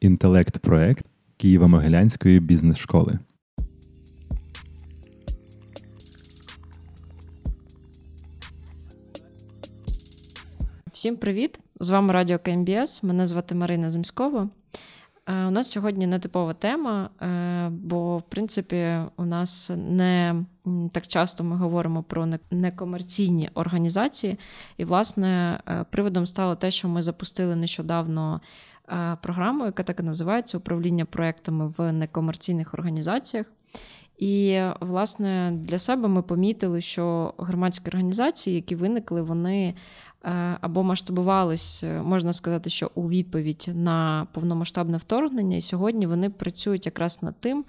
інтелект-проект Києво-Могилянської бізнес-школи. Всім привіт! З вами Радіо КМБС. Мене звати Марина Земськова. Е, у нас сьогодні нетипова тема, е, бо, в принципі, у нас не так часто ми говоримо про некомерційні організації. І, власне, е, приводом стало те, що ми запустили нещодавно програму, яка так і називається Управління проектами в некомерційних організаціях. І, власне, для себе ми помітили, що громадські організації, які виникли, вони Е, або масштабувались, е, можна сказати, що у відповідь на повномасштабне вторгнення, і сьогодні вони працюють якраз над тим,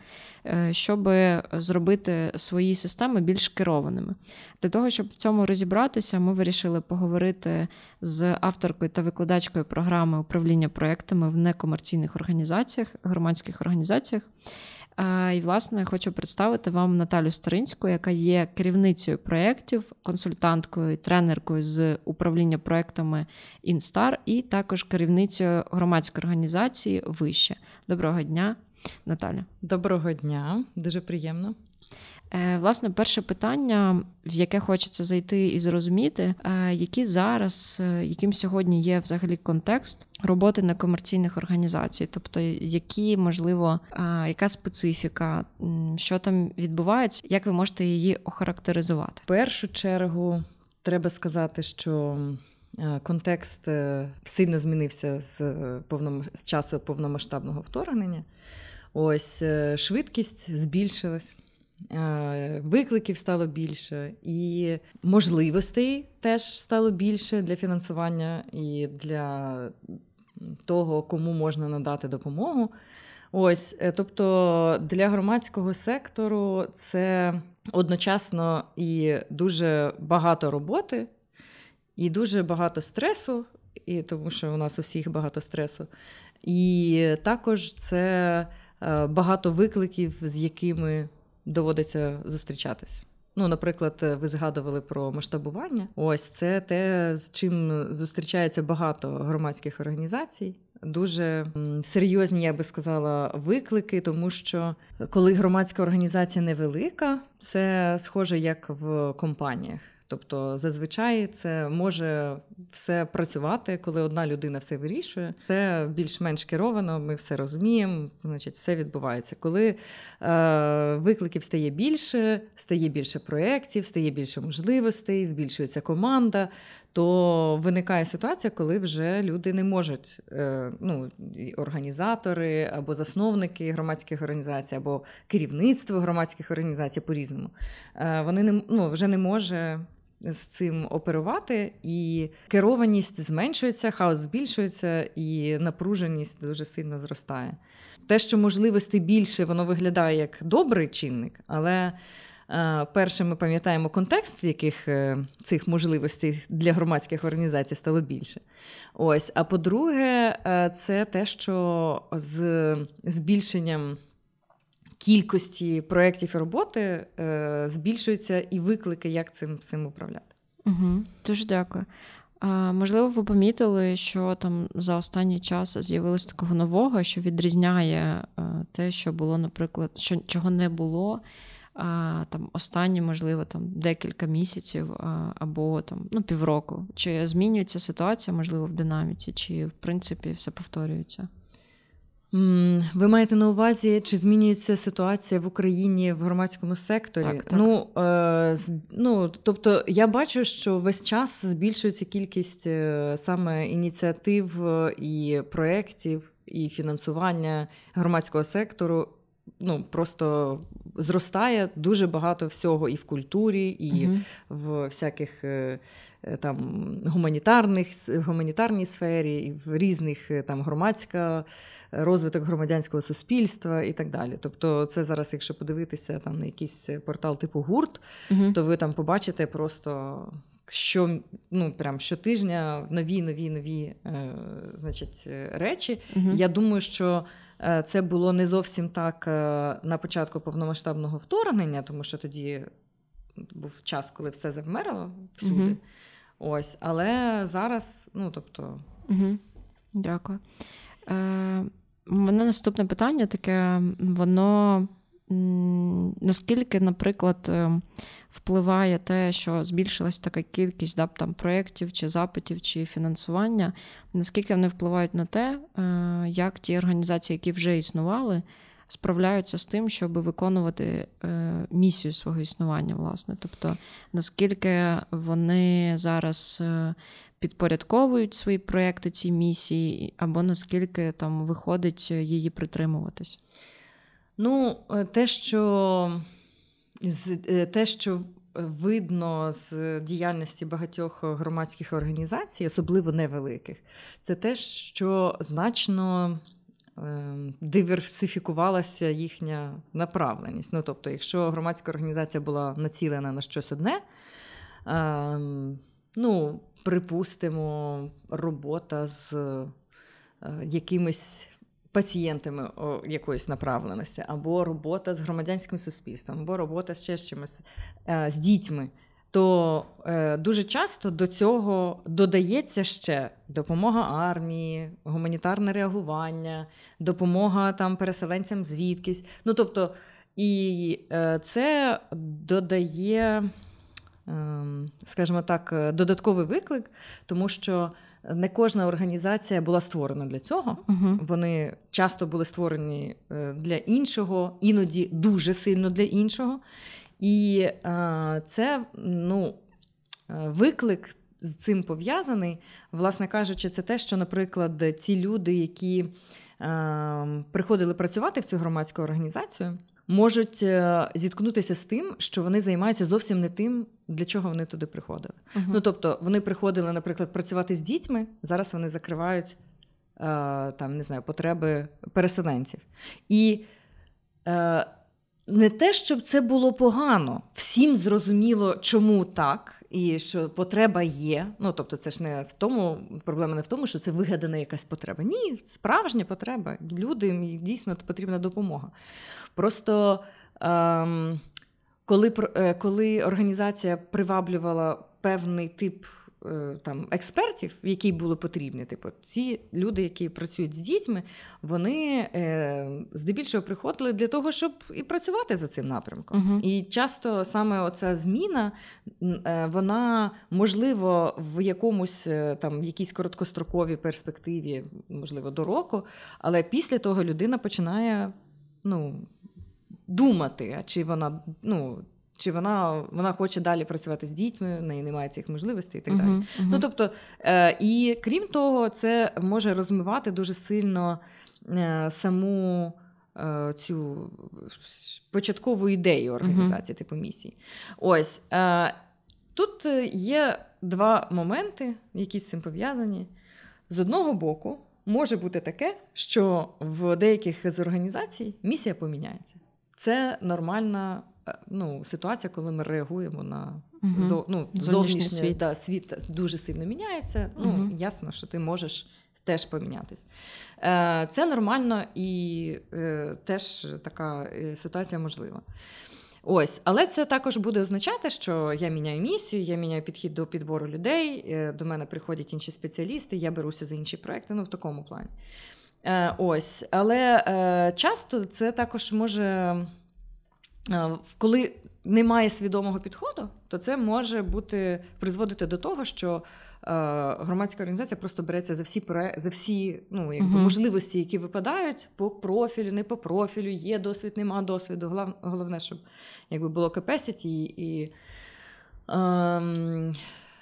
е, щоб зробити свої системи більш керованими. Для того, щоб в цьому розібратися, ми вирішили поговорити з авторкою та викладачкою програми управління проектами в некомерційних організаціях, громадських організаціях. І, власне, хочу представити вам Наталю Старинську, яка є керівницею проєктів, консультанткою тренеркою з управління проектами Інстар, і також керівницею громадської організації Вище. Доброго дня, Наталя. Доброго дня, дуже приємно. Е, власне, перше питання, в яке хочеться зайти і зрозуміти, е, які зараз, е, яким сьогодні є взагалі контекст роботи некомерційних організацій, тобто які, можливо, яка специфіка, що там відбувається, як ви можете її охарактеризувати? В першу чергу треба сказати, що контекст сильно змінився з повном... з часу повномасштабного вторгнення. Ось швидкість збільшилась. Е, викликів стало більше, і можливостей теж стало більше для фінансування і для того, кому можна надати допомогу. Ось, е, тобто для громадського сектору це одночасно і дуже багато роботи, і дуже багато стресу, і тому що у нас у всіх багато стресу. І також це е, багато викликів, з якими доводиться зустрічатись. Ну, наприклад, ви згадували про масштабування. Ось це те, з чим зустрічається багато громадських організацій. Дуже серйозні, я би сказала, виклики, тому що коли громадська організація невелика, це схоже як в компаніях. Тобто, зазвичай це може все працювати, коли одна людина все вирішує. Це більш-менш керовано, ми все розуміємо, значить, все відбувається. Коли е, викликів стає більше, стає більше проєктів, стає більше можливостей, збільшується команда. То виникає ситуація, коли вже люди не можуть, е, ну, організатори або засновники громадських організацій, або керівництво громадських організацій по різному, е, вони не ну, вже не може з цим оперувати, і керованість зменшується, хаос збільшується, і напруженість дуже сильно зростає. Те, що можливостей більше, воно виглядає як добрий чинник, але е, перше, ми пам'ятаємо контекст, в яких е, цих можливостей для громадських організацій стало більше. Ось, а по-друге, е, це те, що з збільшенням кількості проєктів і роботи е, збільшуються і виклики, як цим цим управляти. Угу, Дуже дякую. Можливо, ви помітили, що там за останній час з'явилось такого нового, що відрізняє е, те, що було, наприклад, що чого не було. Там Останні, можливо, там декілька місяців або там ну, півроку. Чи змінюється ситуація, можливо, в динаміці, чи в принципі все повторюється? Ви маєте на увазі, чи змінюється ситуація в Україні в громадському секторі? Так, так. Ну, е, ну, тобто, я бачу, що весь час збільшується кількість е, саме ініціатив е, і проєктів, і фінансування громадського сектору. Ну, просто зростає дуже багато всього і в культурі, і угу. в всяких. Е, Е, там гуманітарних гуманітарній сфері, і в різних е, там громадська розвиток громадянського суспільства і так далі. Тобто, це зараз, якщо подивитися там на якийсь портал типу гурт, угу. то ви там побачите просто. Що ну прям щотижня нові, нові, нові е, значить, речі. uh Я думаю, що це було не зовсім так на початку повномасштабного вторгнення, тому що тоді був час, коли все завмерло всюди. Угу. Ось, але зараз, ну тобто. Угу. Дякую. Е, У мене наступне питання таке: воно наскільки, наприклад, е, впливає те, що збільшилась така кількість да, там, проєктів чи запитів чи фінансування, наскільки вони впливають на те, е, як ті організації, які вже існували, справляються з тим, щоб виконувати е, місію свого існування, власне. Тобто, наскільки вони зараз підпорядковують свої проекти цій місії, або наскільки там виходить її притримуватись? Ну, е, те, що е, те, що видно з діяльності багатьох громадських організацій, особливо невеликих, це те, що значно ем, диверсифікувалася їхня направленість. Ну, тобто, якщо громадська організація була націлена на щось одне, ем, ну, припустимо, робота з е, якимись пацієнтами якоїсь направленості, або робота з громадянським суспільством, або робота ще з чимось е, з дітьми. То е, дуже часто до цього додається ще допомога армії, гуманітарне реагування, допомога там переселенцям звідкись. Ну тобто, і е, це додає, е, скажімо так, додатковий виклик, тому що не кожна організація була створена для цього. uh Вони часто були створені е, для іншого, іноді дуже сильно для іншого. І е, це ну, е, виклик з цим пов'язаний, власне кажучи, це те, що, наприклад, ці люди, які е, приходили працювати в цю громадську організацію можуть е, зіткнутися з тим, що вони займаються зовсім не тим, для чого вони туди приходили. uh Ну тобто, вони приходили, наприклад, працювати з дітьми. Зараз вони закривають е, там не знаю потреби переселенців. І е, не те, щоб це було погано, всім зрозуміло, чому так і що потреба є. Ну тобто, це ж не в тому, проблема не в тому, що це вигадана якась потреба. Ні, справжня потреба. Людям дійсно потрібна допомога. Просто ем, коли, е, коли організація приваблювала певний тип там експертів, які були потрібні. Типу, ці люди, які працюють з дітьми, вони е, здебільшого приходили для того, щоб і працювати за цим напрямком. uh І часто саме оця зміна, е, вона можливо в якомусь е, там якійсь короткостроковій перспективі, можливо, до року, але після того людина починає ну, думати, чи вона ну чи вона вона хоче далі працювати з дітьми, в неї немає цих можливостей і так далі. Uh-huh, uh-huh. Ну тобто, е, і крім того, це може розмивати дуже сильно е, саму е, цю початкову ідею організації, uh-huh. типу місії. Ось е, тут є два моменти, які з цим пов'язані. З одного боку, може бути таке, що в деяких з організацій місія поміняється. Це нормальна Е, ну, ситуація, коли ми реагуємо на угу. зо, ну, зовнішній світ. Да, світ дуже сильно міняється. Угу. Ну, Ясно, що ти можеш теж помінятись. Е, Це нормально і е, теж така е, ситуація можлива. Ось, але це також буде означати, що я міняю місію, я міняю підхід до підбору людей. Е, до мене приходять інші спеціалісти, я беруся за інші проекти. Ну, в такому плані. Е, Ось, але е, часто це також може Е, коли немає свідомого підходу, то це може бути призводити до того, що е, громадська організація просто береться за всі за всі ну, якби, uh можливості, які випадають по профілю, не по профілю, є досвід, нема досвіду. Головне, щоб якби було capacity і. Ем,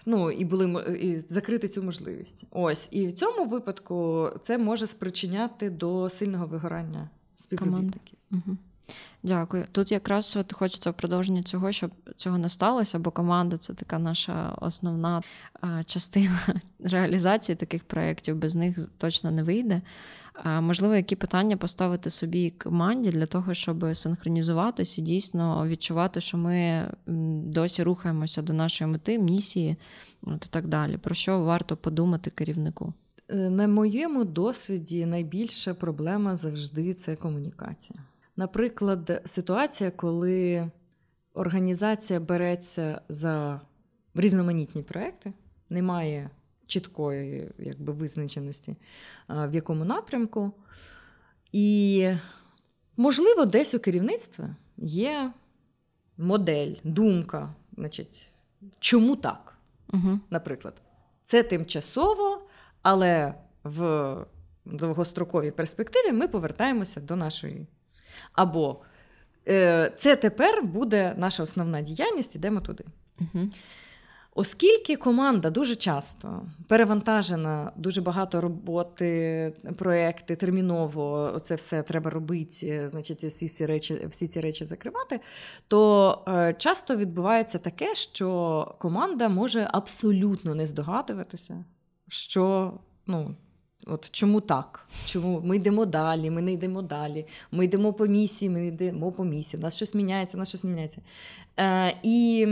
Ну, і були і закрити цю можливість. Ось і в цьому випадку це може спричиняти до сильного вигорання співробітників. Угу. Дякую. Тут якраз от хочеться в продовження цього, щоб цього не сталося, бо команда це така наша основна частина реалізації таких проєктів, без них точно не вийде. Можливо, які питання поставити собі команді для того, щоб синхронізуватися і дійсно відчувати, що ми досі рухаємося до нашої мети, місії от і так далі. Про що варто подумати керівнику? Е, на моєму досвіді найбільша проблема завжди це комунікація. Наприклад, ситуація, коли організація береться за різноманітні проекти, немає чіткої якби, визначеності, в якому напрямку. І, можливо, десь у керівництві є модель, думка, значить, чому так? Угу. Наприклад, це тимчасово, але в довгостроковій перспективі ми повертаємося до нашої. Або е, це тепер буде наша основна діяльність, ідемо туди. Угу. Оскільки команда дуже часто перевантажена, дуже багато роботи, проекти терміново, це все треба робити, значить, всі ці речі, всі ці речі закривати, то е, часто відбувається таке, що команда може абсолютно не здогадуватися, що ну, От чому так? Чому ми йдемо далі, ми не йдемо далі, ми йдемо по місії, ми йдемо по місії, у нас щось міняється, у нас щось міняється. Е, І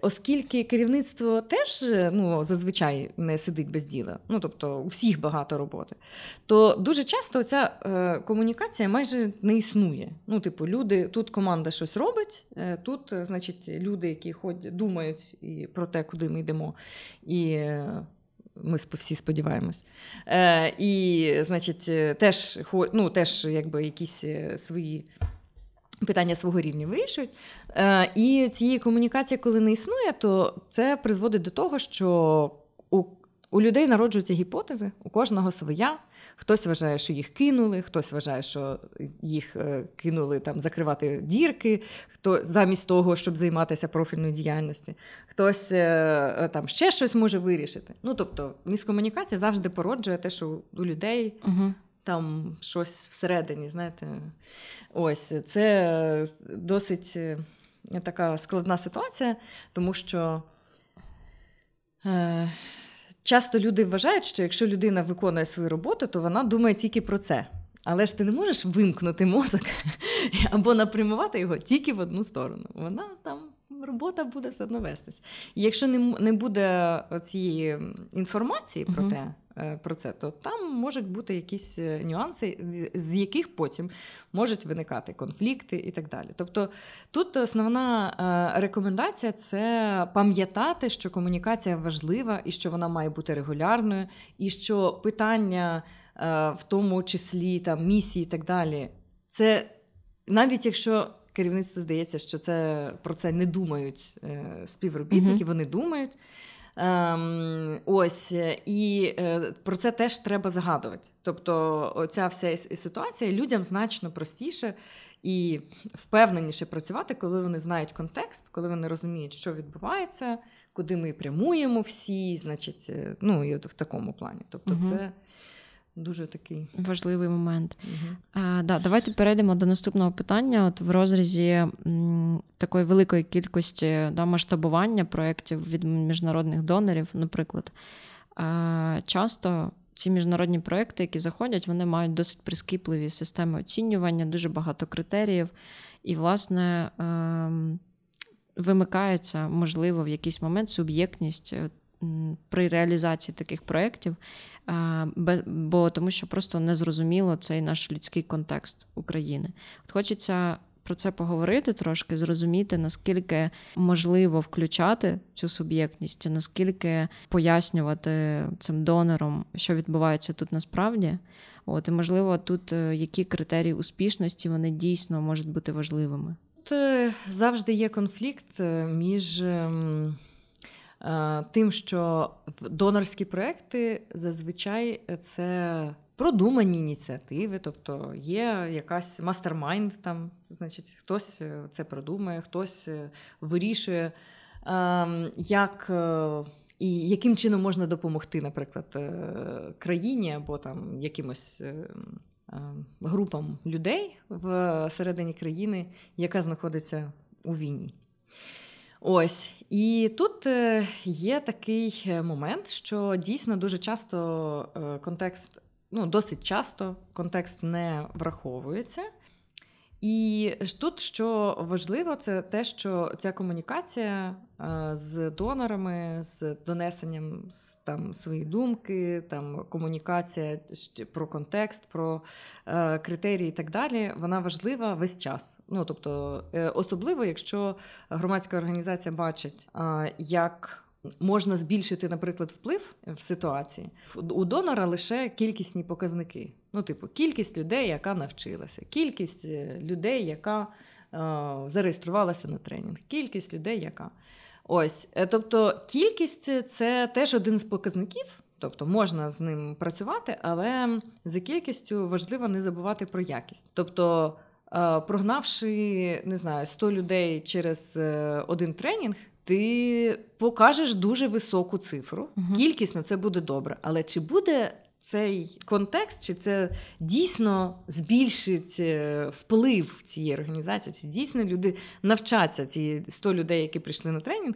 оскільки керівництво теж ну, зазвичай не сидить без діла, ну тобто у всіх багато роботи, то дуже часто ця е, комунікація майже не існує. Ну, типу, люди, тут команда щось робить, е, тут, значить, люди, які ходять, думають і про те, куди ми йдемо. і... Ми всі сподіваємось. Е, І, значить, е, теж ну, теж якби якісь е, свої питання свого рівня вирішують. Е, І цієї комунікації, коли не існує, то це призводить до того, що у, у людей народжуються гіпотези, у кожного своя. Хтось вважає, що їх кинули, хтось вважає, що їх е, кинули там закривати дірки, хто замість того, щоб займатися профільною діяльністю, хтось е, е, там ще щось може вирішити. Ну тобто, міскомунікація завжди породжує те, що у людей угу. там щось всередині. Знаєте, ось це досить така складна ситуація, тому що. Часто люди вважають, що якщо людина виконує свою роботу, то вона думає тільки про це. Але ж ти не можеш вимкнути мозок або напрямувати його тільки в одну сторону. Вона там робота буде все одно вестись. І якщо не не буде цієї інформації про те, е, про це, то там можуть бути якісь е, нюанси, з, яких потім можуть виникати конфлікти і так далі. Тобто тут основна е, рекомендація це пам'ятати, що комунікація важлива і що вона має бути регулярною, і що питання в тому числі там місії і так далі, це навіть якщо керівництву здається, що це про це не думають е, співробітники, mm-hmm. вони думають. Ем, Ось і е, про це теж треба загадувати. Тобто, оця вся ситуація людям значно простіше і впевненіше працювати, коли вони знають контекст, коли вони розуміють, що відбувається, куди ми прямуємо всі, значить, е, ну і от в такому плані. Тобто, угу. це. Дуже такий важливий момент. Угу. А, да, Давайте перейдемо до наступного питання. От в розрізі м, такої великої кількості да, масштабування проєктів від міжнародних донорів, наприклад, а, часто ці міжнародні проекти, які заходять, вони мають досить прискіпливі системи оцінювання, дуже багато критеріїв, і, власне, ем, вимикається, можливо, в якийсь момент суб'єктність е, при реалізації таких проєктів бо тому що просто не зрозуміло цей наш людський контекст України. От хочеться про це поговорити трошки, зрозуміти, наскільки можливо включати цю суб'єктність, наскільки пояснювати цим донорам, що відбувається тут насправді. От і можливо, тут е, які критерії успішності вони дійсно можуть бути важливими. Тут е, завжди є конфлікт е, між. Е, тим, що донорські проекти зазвичай це продумані ініціативи, тобто є якась мастермайнд, там, значить, хтось це продумає, хтось вирішує, ем, як. Е, і яким чином можна допомогти, наприклад, е, країні або там якимось групам людей в середині країни, яка знаходиться у війні. Ось і тут е, є такий е, момент, що дійсно дуже часто е, контекст, ну досить часто контекст не враховується. І тут, що важливо, це те, що ця комунікація е, з донорами, з донесенням там своєї думки, там комунікація про контекст, про е, критерії і так далі, вона важлива весь час. Ну тобто, е, особливо, якщо громадська організація бачить, як можна збільшити, наприклад, вплив в ситуації. У донора лише кількісні показники. Ну, типу, кількість людей, яка навчилася, кількість е, людей, яка е, зареєструвалася на тренінг, кількість людей, яка. Ось, е, тобто, кількість це теж один з показників. Тобто можна з ним працювати, але за кількістю важливо не забувати про якість. Тобто, прогнавши не знаю, 100 людей через один тренінг, ти покажеш дуже високу цифру. Угу. Кількісно це буде добре. Але чи буде цей контекст, чи це дійсно збільшить е, вплив цієї організації? Чи дійсно люди навчаться ці 100 людей, які прийшли на тренінг?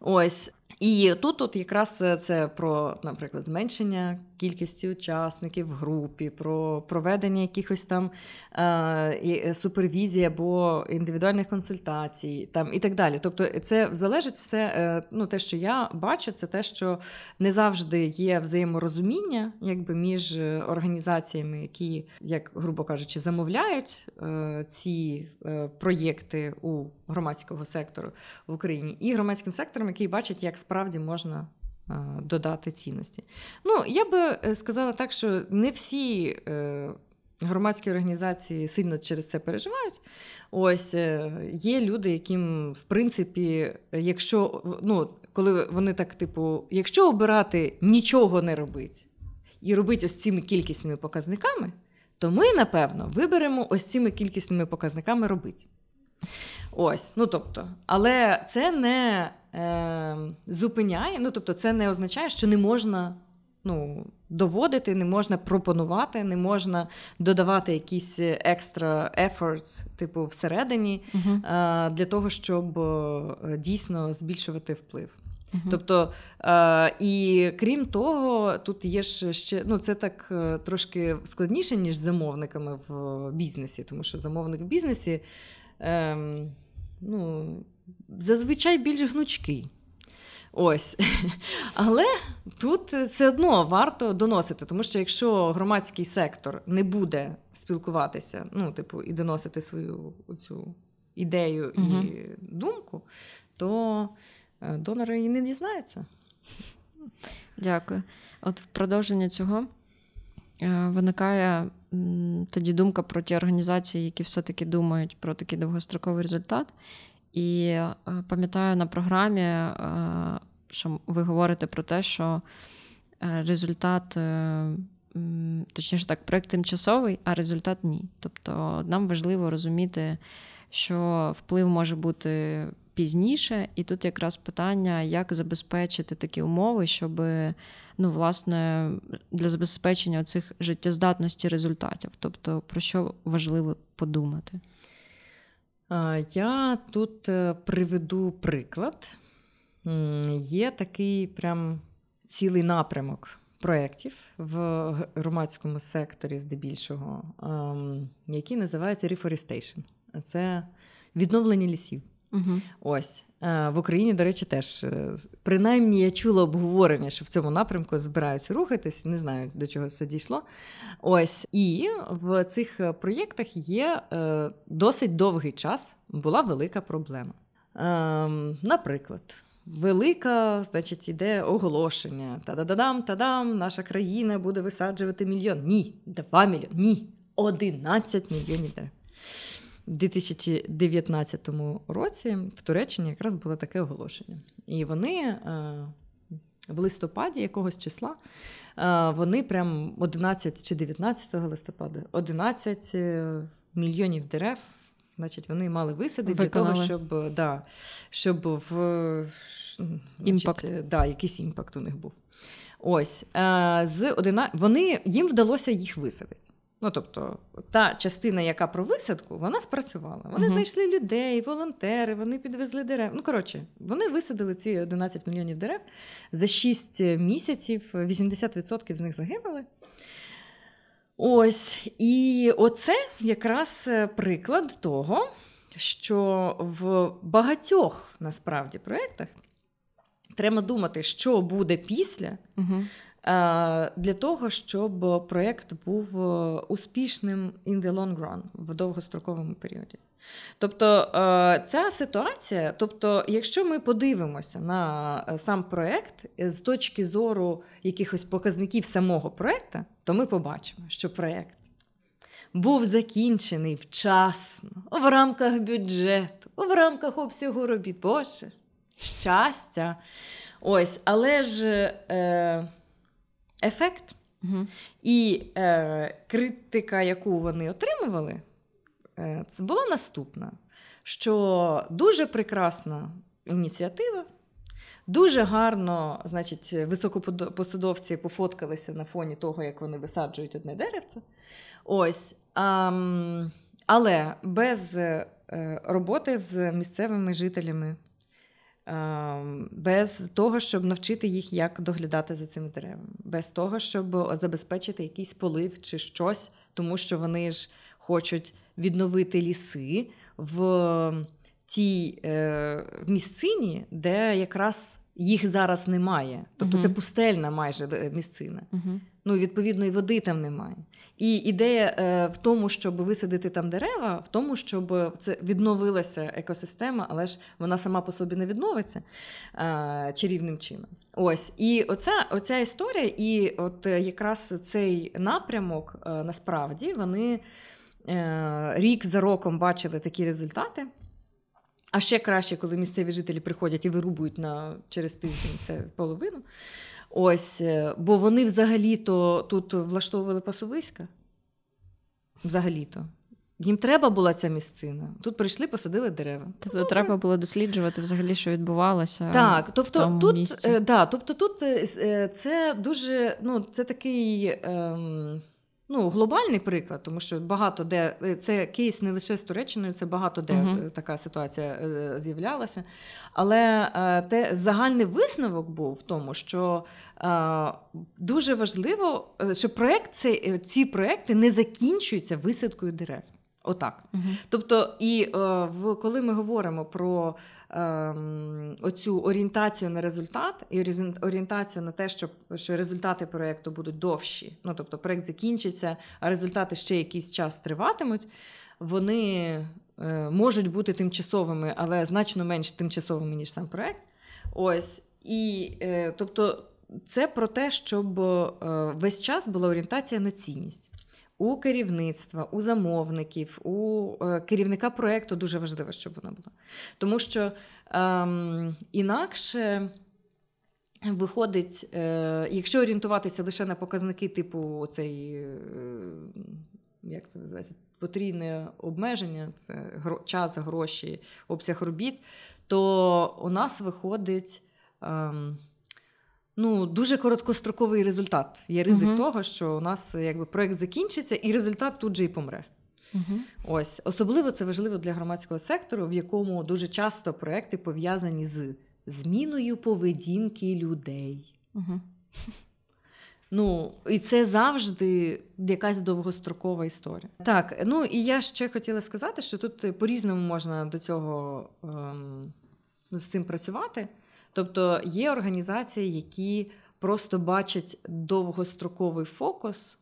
Ось. І тут от якраз це про, наприклад, зменшення кількості учасників в групі, про проведення якихось там е, супервізій або індивідуальних консультацій, там і так далі. Тобто, це залежить все. Е, ну, те, що я бачу, це те, що не завжди є взаєморозуміння, якби між організаціями, які, як грубо кажучи, замовляють е, ці е, проєкти у громадського сектору в Україні, і громадським сектором, який бачить, як справді можна. Додати цінності. Ну, я би е, сказала так, що не всі е, громадські організації сильно через це переживають. Ось е, є люди, яким, в принципі, якщо ну, коли вони так, типу, якщо обирати нічого не робити і робити ось цими кількісними показниками, то ми, напевно, виберемо ось цими кількісними показниками робити. Ось, ну тобто, але це не е, зупиняє, ну тобто, це не означає, що не можна ну, доводити, не можна пропонувати, не можна додавати якісь екстра efforts, типу, всередині, uh-huh. е, для того, щоб е, дійсно збільшувати вплив. Uh-huh. Тобто, е, і крім того, тут є ж ще ну це так е, трошки складніше, ніж замовниками в бізнесі, тому що замовник в бізнесі ем, ну, зазвичай більш гнучкий. Ось. Але тут все одно варто доносити, тому що якщо громадський сектор не буде спілкуватися, ну, типу, і доносити свою цю ідею угу. і думку, то е, донори і не дізнаються. Дякую. От в продовження цього виникає тоді думка про ті організації, які все-таки думають про такий довгостроковий результат. І е, пам'ятаю на програмі, е, що ви говорите про те, що е, результат, точніше так, проєкт тимчасовий, а результат ні. Тобто нам важливо розуміти, що вплив може бути пізніше, і тут якраз питання, як забезпечити такі умови, щоб ну, власне, для забезпечення цих життєздатності результатів. Тобто, про що важливо подумати? Я тут е, приведу приклад. Є такий прям цілий напрямок проєктів в громадському секторі, здебільшого, ем, який називається Reforestation. Це відновлення лісів. Угу. Ось е, в Україні, до речі, теж е, принаймні я чула обговорення, що в цьому напрямку збираються рухатись. Не знаю до чого все дійшло. Ось і в цих проєктах є е, досить довгий час. Була велика проблема. Ем, наприклад. Велика, значить, іде оголошення. Та-да-дам, та-дам, наша країна буде висаджувати мільйон. Ні, два мільйони. Ні, 11 мільйонів. У 2019 році в Туреччині якраз було таке оголошення. І вони е, в листопаді якогось числа е, вони прям 11 чи 19 листопада 11 е, мільйонів дерев. Значить, вони мали висадити Виконали. для того, щоб да, щоб в impact. да, якийсь impact у них був. Ось з 11... вони їм вдалося їх висадити. Ну, тобто, та частина, яка про висадку, вона спрацювала. Вони uh знайшли людей, волонтери, вони підвезли дерев. Ну, коротше, вони висадили ці 11 мільйонів дерев за 6 місяців, 80% з них загинули. Ось. І оце якраз приклад того, що в багатьох насправді проєктах треба думати, що буде після. uh для того, щоб проєкт був успішним in the long run, в довгостроковому періоді. Тобто ця ситуація, тобто, якщо ми подивимося на сам проєкт з точки зору якихось показників самого проєкту, то ми побачимо, що проєкт був закінчений вчасно, в рамках бюджету, в рамках обсягу робіт. Боже, щастя. Ось, але ж е, ефект угу. і е, критика, яку вони отримували, е, це була наступна: що дуже прекрасна ініціатива. Дуже гарно, значить, високопосадовці пофоткалися на фоні того, як вони висаджують одне деревце. Ось. А, але без е, роботи з місцевими жителями, без того, щоб навчити їх, як доглядати за цими деревами, без того, щоб забезпечити якийсь полив чи щось, тому що вони ж хочуть відновити ліси в тій е, місцині, де якраз їх зараз немає. Тобто uh це пустельна майже е, місцина. uh Ну, відповідно, і води там немає. І ідея е, в тому, щоб висадити там дерева, в тому, щоб це відновилася екосистема, але ж вона сама по собі не відновиться е, чарівним чином. Ось і оця оця історія, і от якраз цей напрямок е, насправді вони е, рік за роком бачили такі результати. А ще краще, коли місцеві жителі приходять і вирубують на через тиждень все половину. Ось, е, бо вони взагалі-то тут влаштовували пасовиська. Взагалі-то. Їм треба була ця місцина. Тут прийшли, посадили дерева. Тобто ну, треба було досліджувати взагалі, що відбувалося. Так, тобто в тому тут місці. Е, да, тобто тут е, це дуже ну, це такий. Е, ну, глобальний приклад, тому що багато де е, це кейс не лише з Туреччиною, це багато де uh-huh. така ситуація е, з'являлася. Але те загальний висновок був в тому, що дуже важливо, що проект цей, ці проекти не закінчуються висадкою дерев. Отак. Угу. Тобто, і е, в коли ми говоримо про е, оцю орієнтацію на результат і орієнтацію на те, що що результати проєкту будуть довші, ну тобто проєкт закінчиться, а результати ще якийсь час триватимуть, вони е, можуть бути тимчасовими, але значно менш тимчасовими, ніж сам проєкт. Ось. І е, тобто, це про те, щоб е, весь час була орієнтація на цінність у керівництва, у замовників, у е, керівника проєкту дуже важливо, щоб вона була. Тому що ем, інакше. Виходить, е, якщо орієнтуватися лише на показники типу цей, е, як це називається, потрійне обмеження, це час, гроші, обсяг робіт, то у нас виходить. Е, ну, дуже короткостроковий результат. Є ризик uh того, що у нас якби проект закінчиться, і результат тут же і помре. uh Ось особливо це важливо для громадського сектору, в якому дуже часто проекти пов'язані з зміною поведінки людей. uh Ну, і це завжди якась довгострокова історія. Так, ну і я ще хотіла сказати, що тут по-різному можна до цього ем, з цим працювати. Тобто є організації, які просто бачать довгостроковий фокус,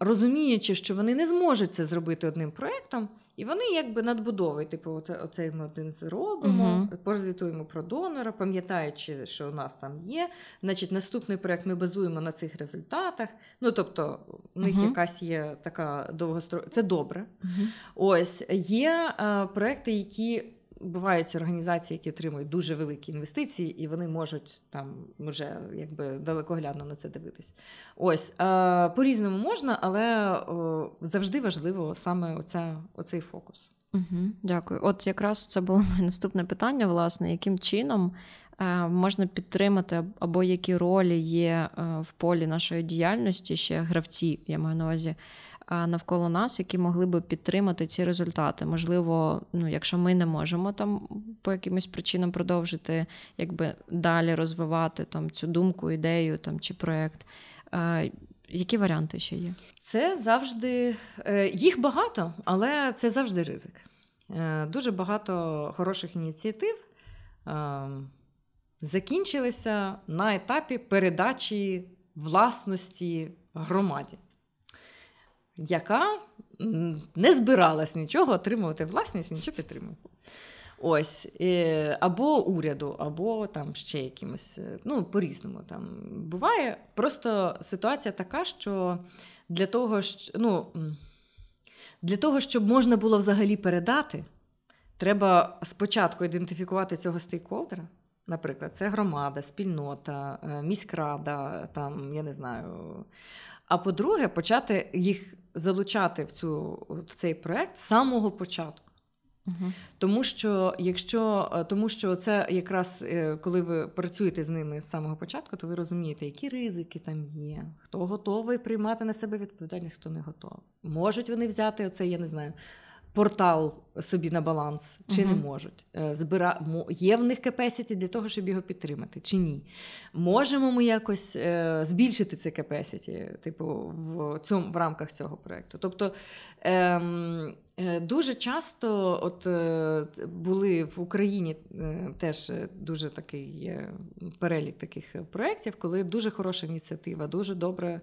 розуміючи, що вони не зможуть це зробити одним проєктом, і вони якби надбудовують, типу, оце, оцей ми один зробимо, uh-huh. прозвітуємо про донора, пам'ятаючи, що у нас там є. Значить, наступний проєкт ми базуємо на цих результатах. Ну, тобто, у них uh-huh. якась є така довгострокова, це добре. Uh-huh. Ось є а, проекти, які бувають організації, які отримують дуже великі інвестиції, і вони можуть там вже якби далекоглядно на це дивитись. Ось е, по-різному можна, але завжди важливо саме оця, оцей фокус. Угу, Дякую. От якраз це було моє наступне питання, власне, яким чином. Е, можна підтримати або які ролі є е, в полі нашої діяльності ще гравці, я маю на увазі навколо нас, які могли би підтримати ці результати. Можливо, ну, якщо ми не можемо там по якимось причинам продовжити, якби далі розвивати там цю думку, ідею там чи проєкт. Які варіанти ще є? Це завжди е, їх багато, але це завжди ризик. Е, дуже багато хороших ініціатив закінчилися на етапі передачі власності громаді, яка не збиралась нічого отримувати власність нічого підтримувати. Ось, або уряду, або там ще якимось. Ну, по-різному там буває. Просто ситуація така, що для того, що, ну, для того, щоб можна було взагалі передати, треба спочатку ідентифікувати цього стейкхолдера. Наприклад, це громада, спільнота, е, міськрада, там, я не знаю. А по-друге, почати їх залучати в цю, в цей проект з самого початку. Угу. Тому що якщо е, тому що це якраз е, коли ви працюєте з ними з самого початку, то ви розумієте, які ризики там є, хто готовий приймати на себе відповідальність, хто не готовий. Можуть вони взяти оце, я не знаю, портал собі на баланс, чи uh не можуть. Е, збира... Є в них capacity для того, щоб його підтримати, чи ні. Можемо ми якось е, збільшити це capacity, типу, в цьому в рамках цього проєкту. Тобто ем, е, дуже часто от були в Україні теж дуже такий перелік таких проєктів, коли дуже хороша ініціатива, дуже добре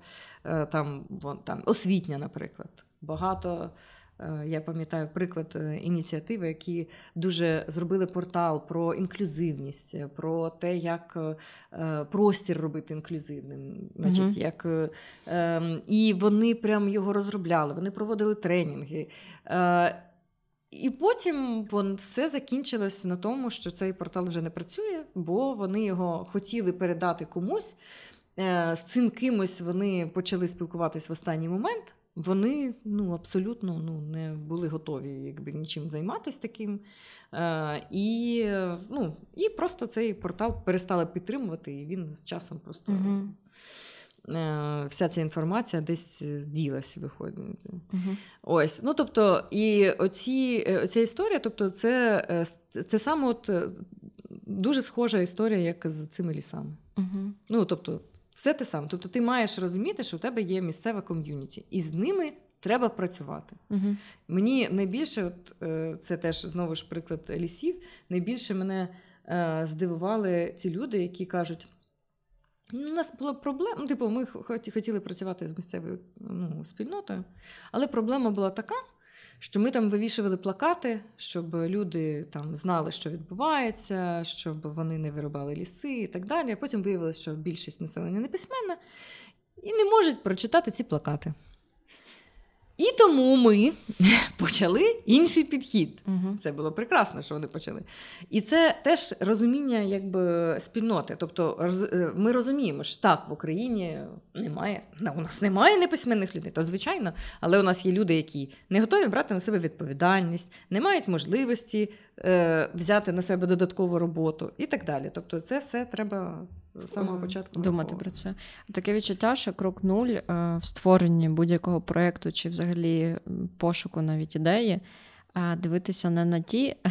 там, вон, там освітня, наприклад. Багато. Е, я пам'ятаю приклад е, ініціативи, які дуже зробили портал про інклюзивність, е, про те, як простір робити інклюзивним. Значить, uh як, ем, І вони прям його розробляли, вони проводили тренінги. І потім вон, все закінчилось на тому, що цей портал вже не працює, бо вони його хотіли передати комусь. З цим кимось вони почали спілкуватись в останній момент вони ну, абсолютно ну, не були готові якби, нічим займатися таким. Е, І ну, і просто цей портал перестали підтримувати, і він з часом просто. Угу. Вся ця інформація десь ділась, виходить. uh Ось, ну тобто, і оці, е, оця історія, тобто, це е, це саме от дуже схожа історія, як з цими лісами. uh Ну, тобто, все те саме. Тобто ти маєш розуміти, що у тебе є місцева ком'юніті, і з ними треба працювати. Угу. Мені найбільше, от, е, це теж знову ж приклад лісів, найбільше мене е, здивували ці люди, які кажуть. У нас була проблема, ну, типу, ми хотіли працювати з місцевою ну, спільнотою, але проблема була така, що ми там вивішували плакати, щоб люди там знали, що відбувається, щоб вони не вирубали ліси і так далі. Потім виявилося, що більшість населення не письменна і не можуть прочитати ці плакати. І тому ми почали інший підхід. Угу. Це було прекрасно, що вони почали. І це теж розуміння якби, спільноти. Тобто е, ми розуміємо, що так, в Україні немає, у нас немає неписьменних людей, то звичайно, але у нас є люди, які не готові брати на себе відповідальність, не мають можливості взяти на себе додаткову роботу і так далі. Тобто, це все треба з самого початку думати про це. Таке відчуття, що крок нуль е, в створенні будь-якого проєкту чи взагалі пошуку навіть ідеї, е, дивитися не на ті.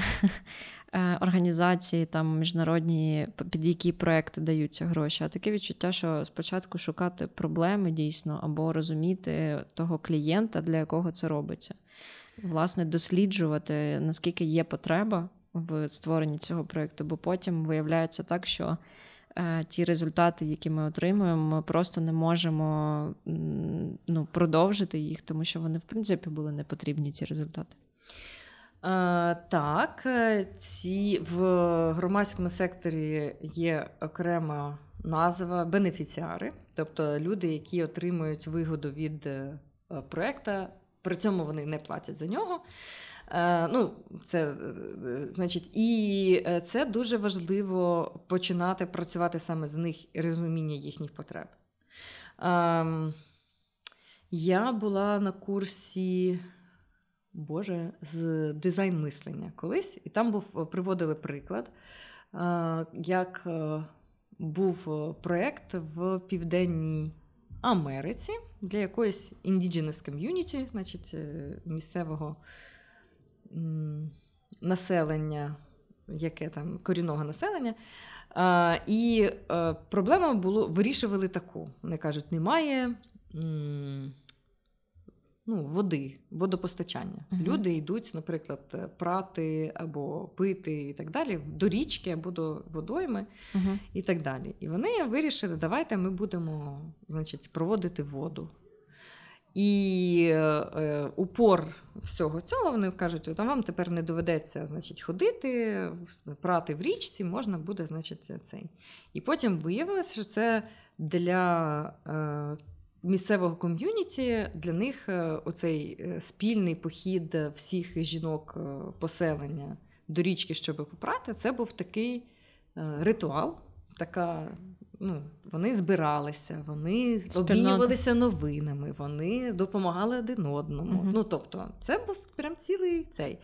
Е, організації там міжнародні, під які проекти даються гроші, а таке відчуття, що спочатку шукати проблеми дійсно або розуміти того клієнта, для якого це робиться. Власне, досліджувати, наскільки є потреба в створенні цього проєкту, бо потім виявляється так, що Е, ті результати, які ми отримуємо, ми просто не можемо ну, продовжити їх, тому що вони, в принципі, були не потрібні, ці результати. Е, так, е, ці в громадському секторі є окрема назва бенефіціари, тобто люди, які отримують вигоду від проекту, при цьому вони не платять за нього. Е, ну, це, е, значить, І е, це дуже важливо починати працювати саме з них і розуміння їхніх потреб. Ем, я була на курсі Боже, з дизайн мислення колись, і там був приводили приклад, як був проєкт в Південній Америці для якоїсь indigenous community, значить, місцевого населення, яке там корінного населення. І е, проблема було вирішували таку. Вони кажуть, немає. Ну, води, водопостачання. Мгм. Люди йдуть, наприклад, прати або пити і так далі до річки або до водойми Угу. і так далі. І вони вирішили, давайте ми будемо значить, проводити воду. І е, е, упор всього цього вони кажуть, от, вам тепер не доведеться значить, ходити, прати в річці, можна буде, значить, цей. І потім виявилося, що це для е, місцевого ком'юніті, для них е, оцей е, спільний похід всіх жінок е, поселення до річки, щоб попрати, це був такий е, ритуал. Така, ну, вони збиралися, вони Спільнота. обмінювалися новинами, вони допомагали один одному. Мгм. Ну, тобто, це був прям цілий цей.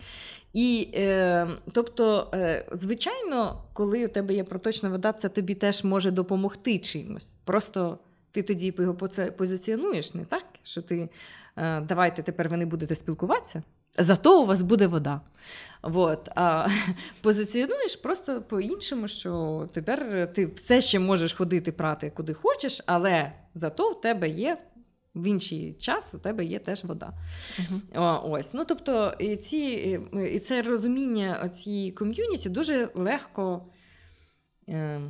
І е, тобто, е, звичайно, коли у тебе є проточна вода, це тобі теж може допомогти чимось. Просто ти тоді його позиціонуєш, не так, що ти е, давайте тепер ви не будете спілкуватися. Зато у вас буде вода. Вот. А позиціонуєш просто по-іншому, що тепер ти все ще можеш ходити прати куди хочеш, але зато в тебе є в інший час, у тебе є теж вода. О, ось. Ну, тобто, і, ці, і це розуміння цієї ком'юніті дуже легко е,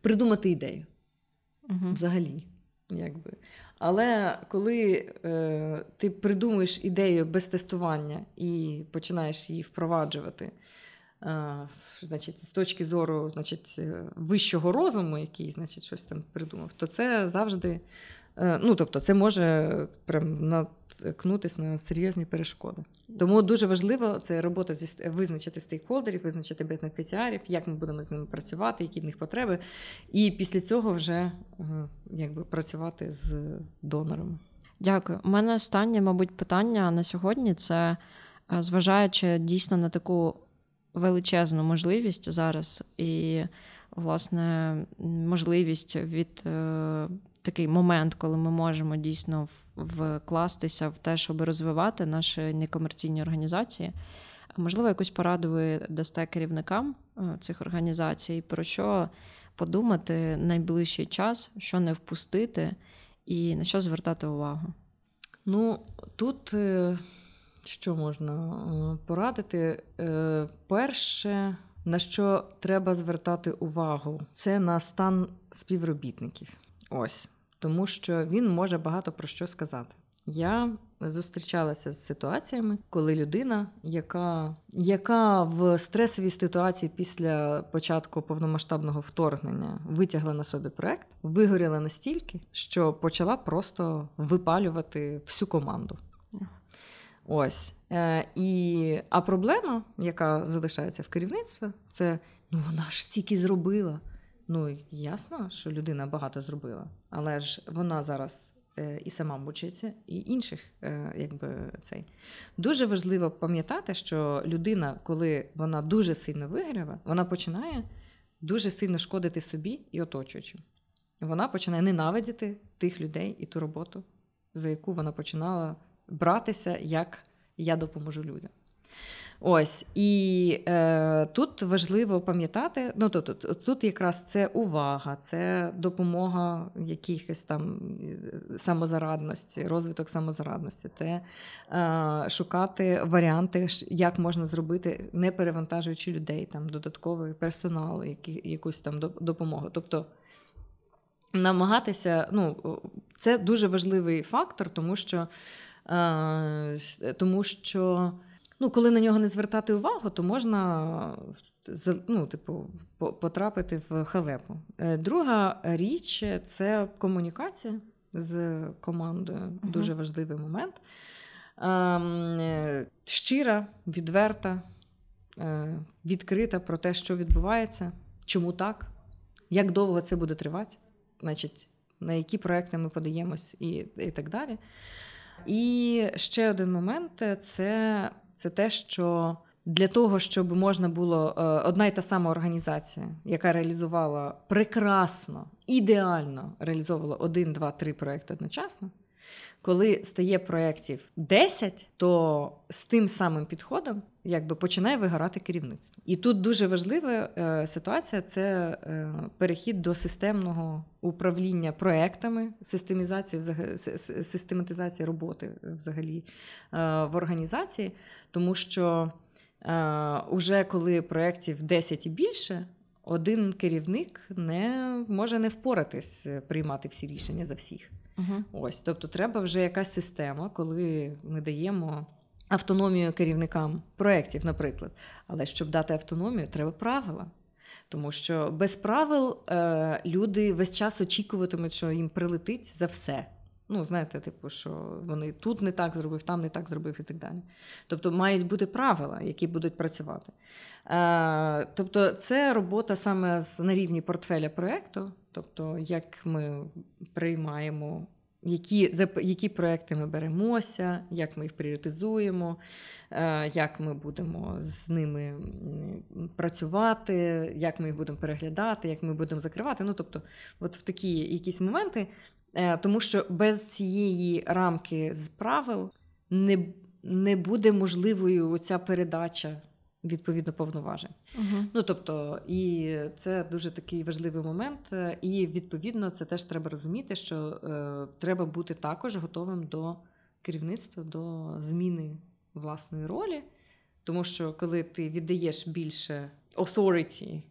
придумати ідею Угу. взагалі. Якби. Але коли е, ти придумуєш ідею без тестування і починаєш її впроваджувати, е, значить, з точки зору значить, е, вищого розуму, який значить, щось там придумав, то це завжди. Е, ну, тобто, це може прям наткнутися на серйозні перешкоди. Тому дуже важливо це робота зі визначити стейкхолдерів, визначити бенефіціарів, як ми будемо з ними працювати, які в них потреби, і після цього вже е, якби працювати з донорами. Дякую. У мене останнє, мабуть, питання на сьогодні це е, зважаючи дійсно на таку величезну можливість зараз, і, власне, можливість від е, такий момент, коли ми можемо дійсно вкластися в те, щоб розвивати наші некомерційні організації. Можливо, якусь пораду ви дасте керівникам е, цих організацій, про що подумати найближчий час, що не впустити і на що звертати увагу. Ну, тут е, що можна е, порадити? Перше, на що треба звертати увагу, це на стан співробітників. Ось. Тому що він може багато про що сказати. Я зустрічалася з ситуаціями, коли людина, яка, яка в стресовій ситуації після початку повномасштабного вторгнення витягла на собі проект, вигоріла настільки, що почала просто випалювати всю команду. Ось. Е, і, а проблема, яка залишається в керівництві, це ну вона ж стільки зробила. Ну, ясно, що людина багато зробила, але ж вона зараз е, і сама мучиться, і інших, е, якби цей. Дуже важливо пам'ятати, що людина, коли вона дуже сильно виграла, вона починає дуже сильно шкодити собі і оточуючим. Вона починає ненавидіти тих людей і ту роботу, за яку вона починала братися, як я допоможу людям. Ось і е, тут важливо пам'ятати, ну тут, тут, тут якраз це увага, це допомога якихось там е, самозарадності, розвиток самозарадності, це е, шукати варіанти, як можна зробити, не перевантажуючи людей, там додатковий персонал, які, якусь там допомогу. Тобто намагатися, ну, це дуже важливий фактор, тому що, е, тому що ну, коли на нього не звертати увагу, то можна ну, типу, потрапити в халепу. Е, Друга річ це комунікація з командою. Дуже важливий момент. Ем, е, Щира, відверта, е, відкрита про те, що відбувається, чому так, як довго це буде тривати, значить, на які проекти ми подаємось і, і так далі. І ще один момент це, це те, що для того, щоб можна було е, одна й та сама організація, яка реалізувала прекрасно, ідеально реалізовувала один, два, три проекти одночасно, Коли стає проєктів 10, то з тим самим підходом якби починає вигорати керівництво. І тут дуже важлива е, ситуація це е, перехід до системного управління проектами, системізації систематизації роботи взагалі е, в організації, тому що уже коли проєктів 10 і більше. Один керівник не може не впоратись приймати всі рішення за всіх. Угу. Ось, тобто, треба вже якась система, коли ми даємо автономію керівникам проєктів, наприклад. Але щоб дати автономію, треба правила. Тому що без правил е, люди весь час очікуватимуть, що їм прилетить за все. Ну, знаєте, типу, що вони тут не так зробив, там не так зробив і так далі. Тобто мають бути правила, які будуть працювати. Е, Тобто, це робота саме з, на рівні портфеля проєкту, тобто, як ми приймаємо які за які проекти ми беремося, як ми їх пріоритизуємо, е, як ми будемо з ними працювати, як ми їх будемо переглядати, як ми будемо закривати. Ну, тобто, от в такі якісь моменти, е, тому що без цієї рамки з правил не, не буде можливою ця передача відповідно повноважень. Угу. Ну тобто, і це дуже такий важливий момент. І відповідно це теж треба розуміти, що е, треба бути також готовим до керівництва, до зміни власної ролі. Тому що коли ти віддаєш більше authority,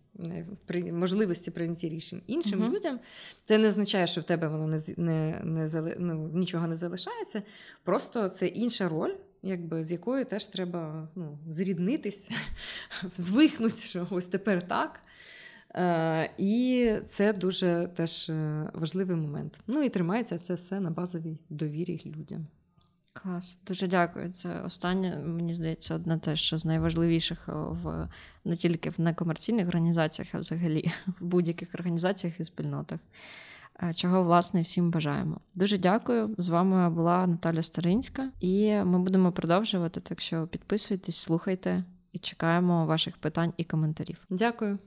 при можливості прийняття рішень іншим uh-huh. людям, це не означає, що в тебе воно не не, не ну, нічого не залишається. Просто це інша роль, якби з якою теж треба ну, зріднитись, звикнути, що ось тепер так. Е, І це дуже теж е, важливий момент. Ну і тримається це все на базовій довірі людям. Клас, дуже дякую. Це останнє, мені здається, одне те, що з найважливіших в не тільки в некомерційних організаціях, а взагалі в будь-яких організаціях і спільнотах. Е, чого власне всім бажаємо. Дуже дякую. З вами була Наталя Старинська, і ми будемо продовжувати. Так що підписуйтесь, слухайте і чекаємо ваших питань і коментарів. Дякую.